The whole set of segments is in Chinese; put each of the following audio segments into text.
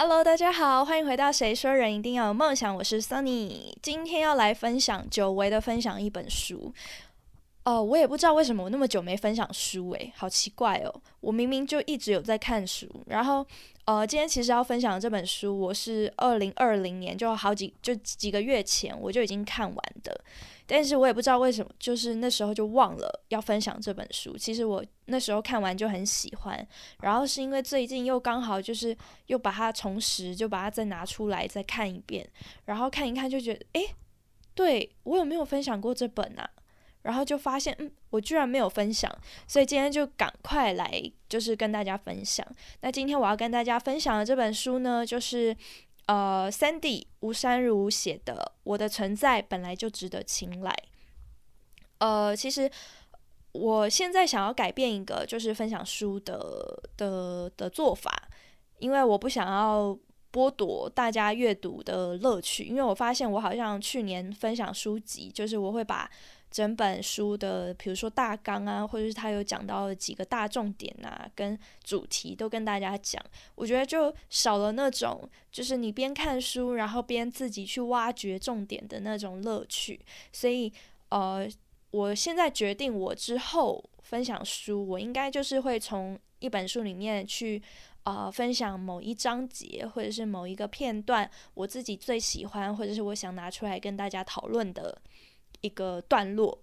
Hello，大家好，欢迎回到《谁说人一定要有梦想》，我是 Sunny，今天要来分享久违的分享一本书。哦，我也不知道为什么我那么久没分享书，诶，好奇怪哦。我明明就一直有在看书，然后呃，今天其实要分享这本书，我是二零二零年就好几就几个月前我就已经看完的。但是我也不知道为什么，就是那时候就忘了要分享这本书。其实我那时候看完就很喜欢，然后是因为最近又刚好就是又把它重拾，就把它再拿出来再看一遍，然后看一看就觉得，诶，对我有没有分享过这本啊？然后就发现，嗯，我居然没有分享，所以今天就赶快来就是跟大家分享。那今天我要跟大家分享的这本书呢，就是。呃，Sandy 吴山如写的《我的存在本来就值得青睐》。呃，其实我现在想要改变一个，就是分享书的的的做法，因为我不想要剥夺大家阅读的乐趣，因为我发现我好像去年分享书籍，就是我会把。整本书的，比如说大纲啊，或者是他有讲到的几个大重点啊，跟主题都跟大家讲，我觉得就少了那种，就是你边看书，然后边自己去挖掘重点的那种乐趣。所以，呃，我现在决定，我之后分享书，我应该就是会从一本书里面去，呃，分享某一章节，或者是某一个片段，我自己最喜欢，或者是我想拿出来跟大家讨论的。一个段落，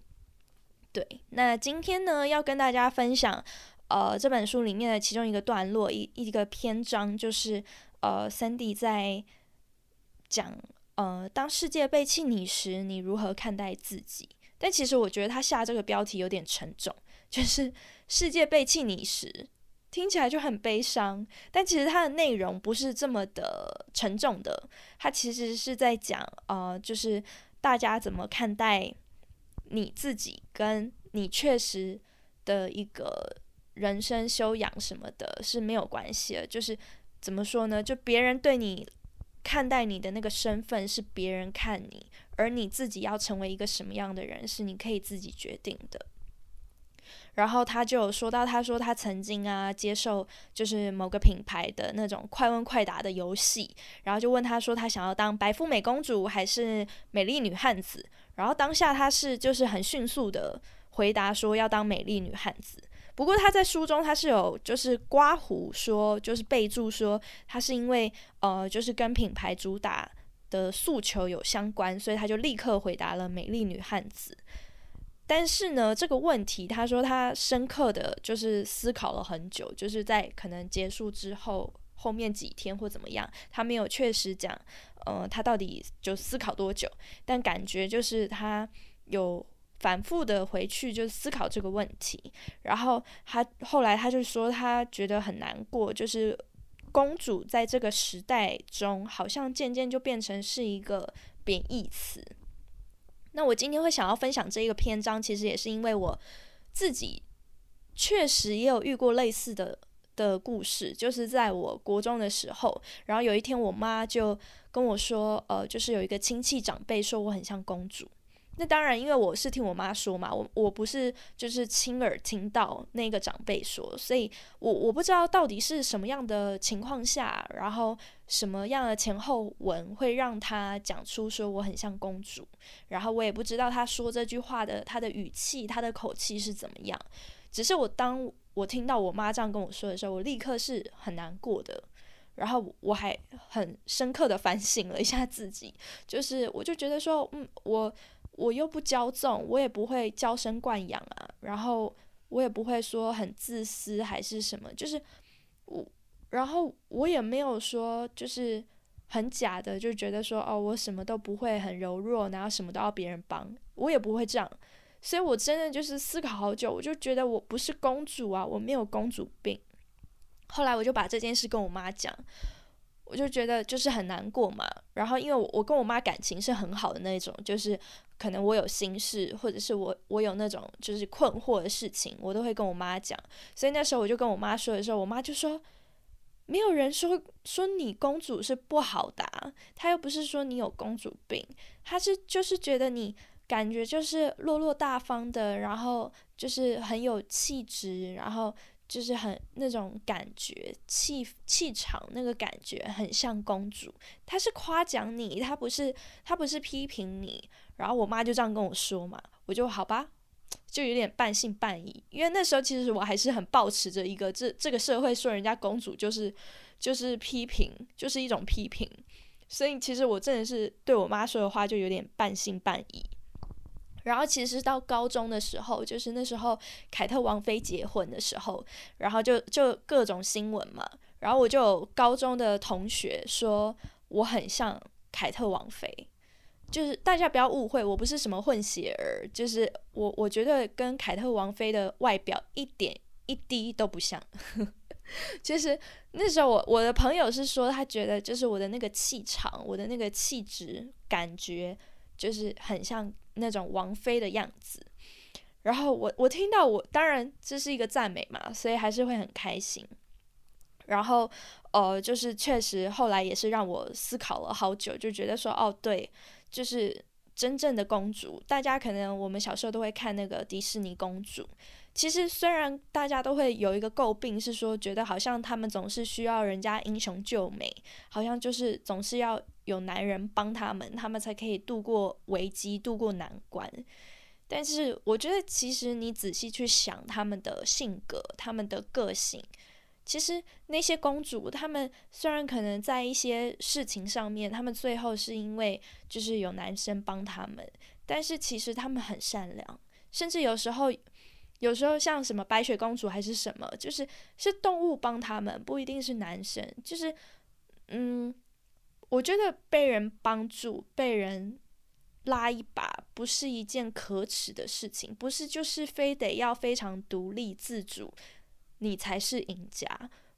对，那今天呢要跟大家分享，呃，这本书里面的其中一个段落，一一个篇章，就是呃，Sandy 在讲，呃，当世界被弃你时，你如何看待自己？但其实我觉得他下这个标题有点沉重，就是世界被弃你时，听起来就很悲伤，但其实它的内容不是这么的沉重的，它其实是在讲，呃，就是。大家怎么看待你自己，跟你确实的一个人生修养什么的，是没有关系的。就是怎么说呢？就别人对你看待你的那个身份是别人看你，而你自己要成为一个什么样的人，是你可以自己决定的。然后他就有说到，他说他曾经啊接受就是某个品牌的那种快问快答的游戏，然后就问他说他想要当白富美公主还是美丽女汉子，然后当下他是就是很迅速的回答说要当美丽女汉子。不过他在书中他是有就是刮胡说就是备注说他是因为呃就是跟品牌主打的诉求有相关，所以他就立刻回答了美丽女汉子。但是呢，这个问题，他说他深刻的就是思考了很久，就是在可能结束之后后面几天或怎么样，他没有确实讲，呃，他到底就思考多久，但感觉就是他有反复的回去就思考这个问题，然后他后来他就说他觉得很难过，就是公主在这个时代中好像渐渐就变成是一个贬义词。那我今天会想要分享这一个篇章，其实也是因为我自己确实也有遇过类似的的故事，就是在我国中的时候，然后有一天我妈就跟我说，呃，就是有一个亲戚长辈说我很像公主。那当然，因为我是听我妈说嘛，我我不是就是亲耳听到那个长辈说，所以我我不知道到底是什么样的情况下，然后什么样的前后文会让他讲出说我很像公主，然后我也不知道他说这句话的他的语气、他的口气是怎么样。只是我当我听到我妈这样跟我说的时候，我立刻是很难过的，然后我还很深刻的反省了一下自己，就是我就觉得说，嗯，我。我又不骄纵，我也不会娇生惯养啊，然后我也不会说很自私还是什么，就是我，然后我也没有说就是很假的，就觉得说哦，我什么都不会，很柔弱，然后什么都要别人帮，我也不会这样，所以我真的就是思考好久，我就觉得我不是公主啊，我没有公主病。后来我就把这件事跟我妈讲。我就觉得就是很难过嘛，然后因为我我跟我妈感情是很好的那种，就是可能我有心事，或者是我我有那种就是困惑的事情，我都会跟我妈讲。所以那时候我就跟我妈说的时候，我妈就说，没有人说说你公主是不好的，她又不是说你有公主病，她是就是觉得你感觉就是落落大方的，然后就是很有气质，然后就是很那种感觉，气气场那个感觉很像公主。她是夸奖你，她不是她不是批评你。然后我妈就这样跟我说嘛，我就好吧，就有点半信半疑。因为那时候其实我还是很抱持着一个这这个社会说人家公主就是就是批评，就是一种批评。所以其实我真的是对我妈说的话就有点半信半疑。然后其实到高中的时候，就是那时候凯特王妃结婚的时候，然后就就各种新闻嘛。然后我就有高中的同学说我很像凯特王妃，就是大家不要误会，我不是什么混血儿，就是我我觉得跟凯特王妃的外表一点一滴都不像。其 实那时候我我的朋友是说他觉得就是我的那个气场，我的那个气质感觉就是很像。那种王妃的样子，然后我我听到我当然这是一个赞美嘛，所以还是会很开心。然后呃，就是确实后来也是让我思考了好久，就觉得说哦，对，就是真正的公主，大家可能我们小时候都会看那个迪士尼公主。其实虽然大家都会有一个诟病，是说觉得好像他们总是需要人家英雄救美，好像就是总是要有男人帮他们，他们才可以度过危机、度过难关。但是我觉得，其实你仔细去想他们的性格、他们的个性，其实那些公主，她们虽然可能在一些事情上面，她们最后是因为就是有男生帮他们，但是其实她们很善良，甚至有时候。有时候像什么白雪公主还是什么，就是是动物帮他们，不一定是男生。就是，嗯，我觉得被人帮助、被人拉一把，不是一件可耻的事情，不是就是非得要非常独立自主，你才是赢家。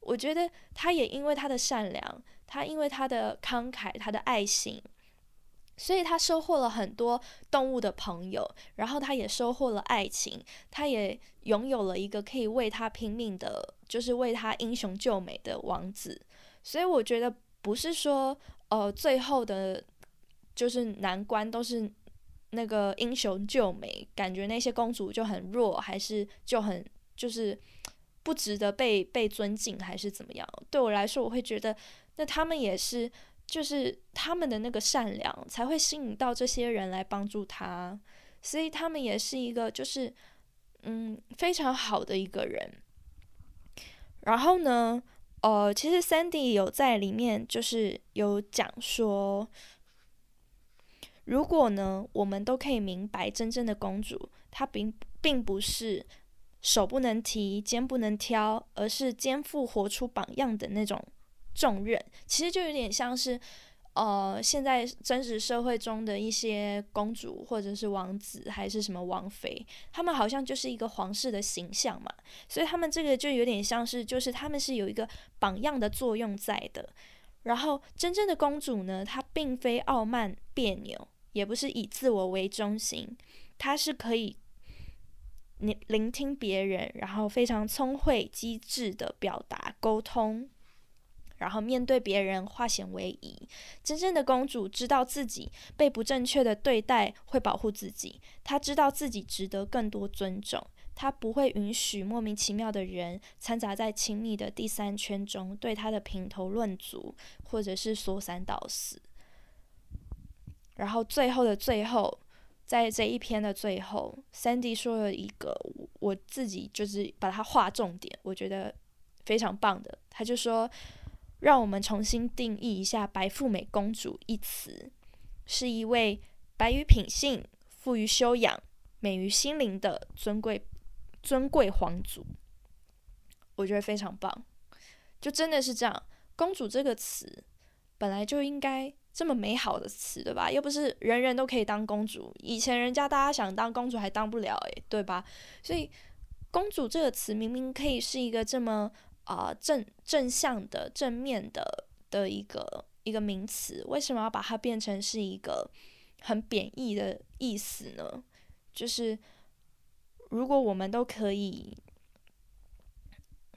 我觉得他也因为他的善良，他因为他的慷慨，他的爱心。所以他收获了很多动物的朋友，然后他也收获了爱情，他也拥有了一个可以为他拼命的，就是为他英雄救美的王子。所以我觉得不是说，呃，最后的，就是难关都是那个英雄救美，感觉那些公主就很弱，还是就很就是不值得被被尊敬，还是怎么样？对我来说，我会觉得那他们也是。就是他们的那个善良，才会吸引到这些人来帮助他，所以他们也是一个就是嗯非常好的一个人。然后呢，呃，其实 Sandy 有在里面就是有讲说，如果呢我们都可以明白，真正的公主她并并不是手不能提、肩不能挑，而是肩负活出榜样的那种。重任其实就有点像是，呃，现在真实社会中的一些公主或者是王子还是什么王妃，他们好像就是一个皇室的形象嘛，所以他们这个就有点像是，就是他们是有一个榜样的作用在的。然后真正的公主呢，她并非傲慢别扭，也不是以自我为中心，她是可以聆聆听别人，然后非常聪慧机智的表达沟通。然后面对别人化险为夷，真正的公主知道自己被不正确的对待会保护自己，她知道自己值得更多尊重，她不会允许莫名其妙的人掺杂在亲密的第三圈中，对她的评头论足，或者是说三道四。然后最后的最后，在这一篇的最后，Sandy 说了一个我自己就是把它划重点，我觉得非常棒的，他就说。让我们重新定义一下“白富美公主”一词，是一位白于品性、富于修养、美于心灵的尊贵尊贵皇族。我觉得非常棒，就真的是这样。公主这个词本来就应该这么美好的词，对吧？又不是人人都可以当公主。以前人家大家想当公主还当不了，诶，对吧？所以“公主”这个词明明可以是一个这么……啊，正正向的、正面的的一个一个名词，为什么要把它变成是一个很贬义的意思呢？就是如果我们都可以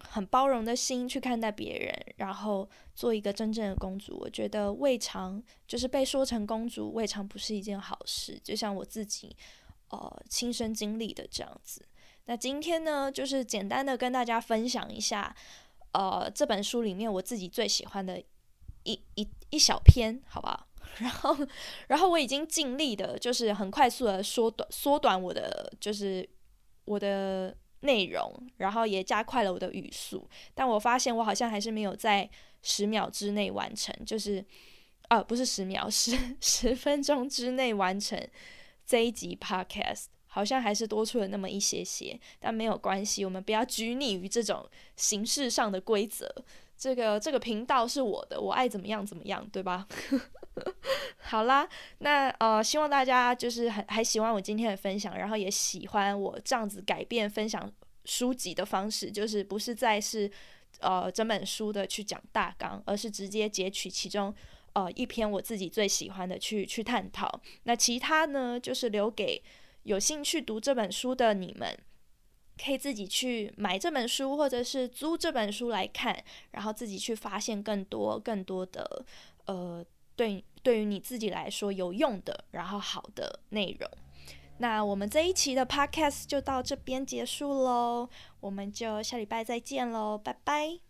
很包容的心去看待别人，然后做一个真正的公主，我觉得未尝就是被说成公主，未尝不是一件好事。就像我自己呃亲身经历的这样子。那今天呢，就是简单的跟大家分享一下，呃，这本书里面我自己最喜欢的一一一小篇，好不好？然后，然后我已经尽力的，就是很快速的缩短缩短我的就是我的内容，然后也加快了我的语速，但我发现我好像还是没有在十秒之内完成，就是啊，不是十秒，十 十分钟之内完成这一集 podcast，好像还是多出了那么一些些，但没有关系，我们不要拘泥于这种形式上的规则。这个这个频道是我的，我爱怎么样怎么样，对吧？好啦，那呃，希望大家就是很还喜欢我今天的分享，然后也喜欢我这样子改变分享书籍的方式，就是不是再是呃整本书的去讲大纲，而是直接截取其中呃一篇我自己最喜欢的去去探讨。那其他呢，就是留给有兴趣读这本书的你们。可以自己去买这本书，或者是租这本书来看，然后自己去发现更多更多的呃，对对于你自己来说有用的，然后好的内容。那我们这一期的 podcast 就到这边结束喽，我们就下礼拜再见喽，拜拜。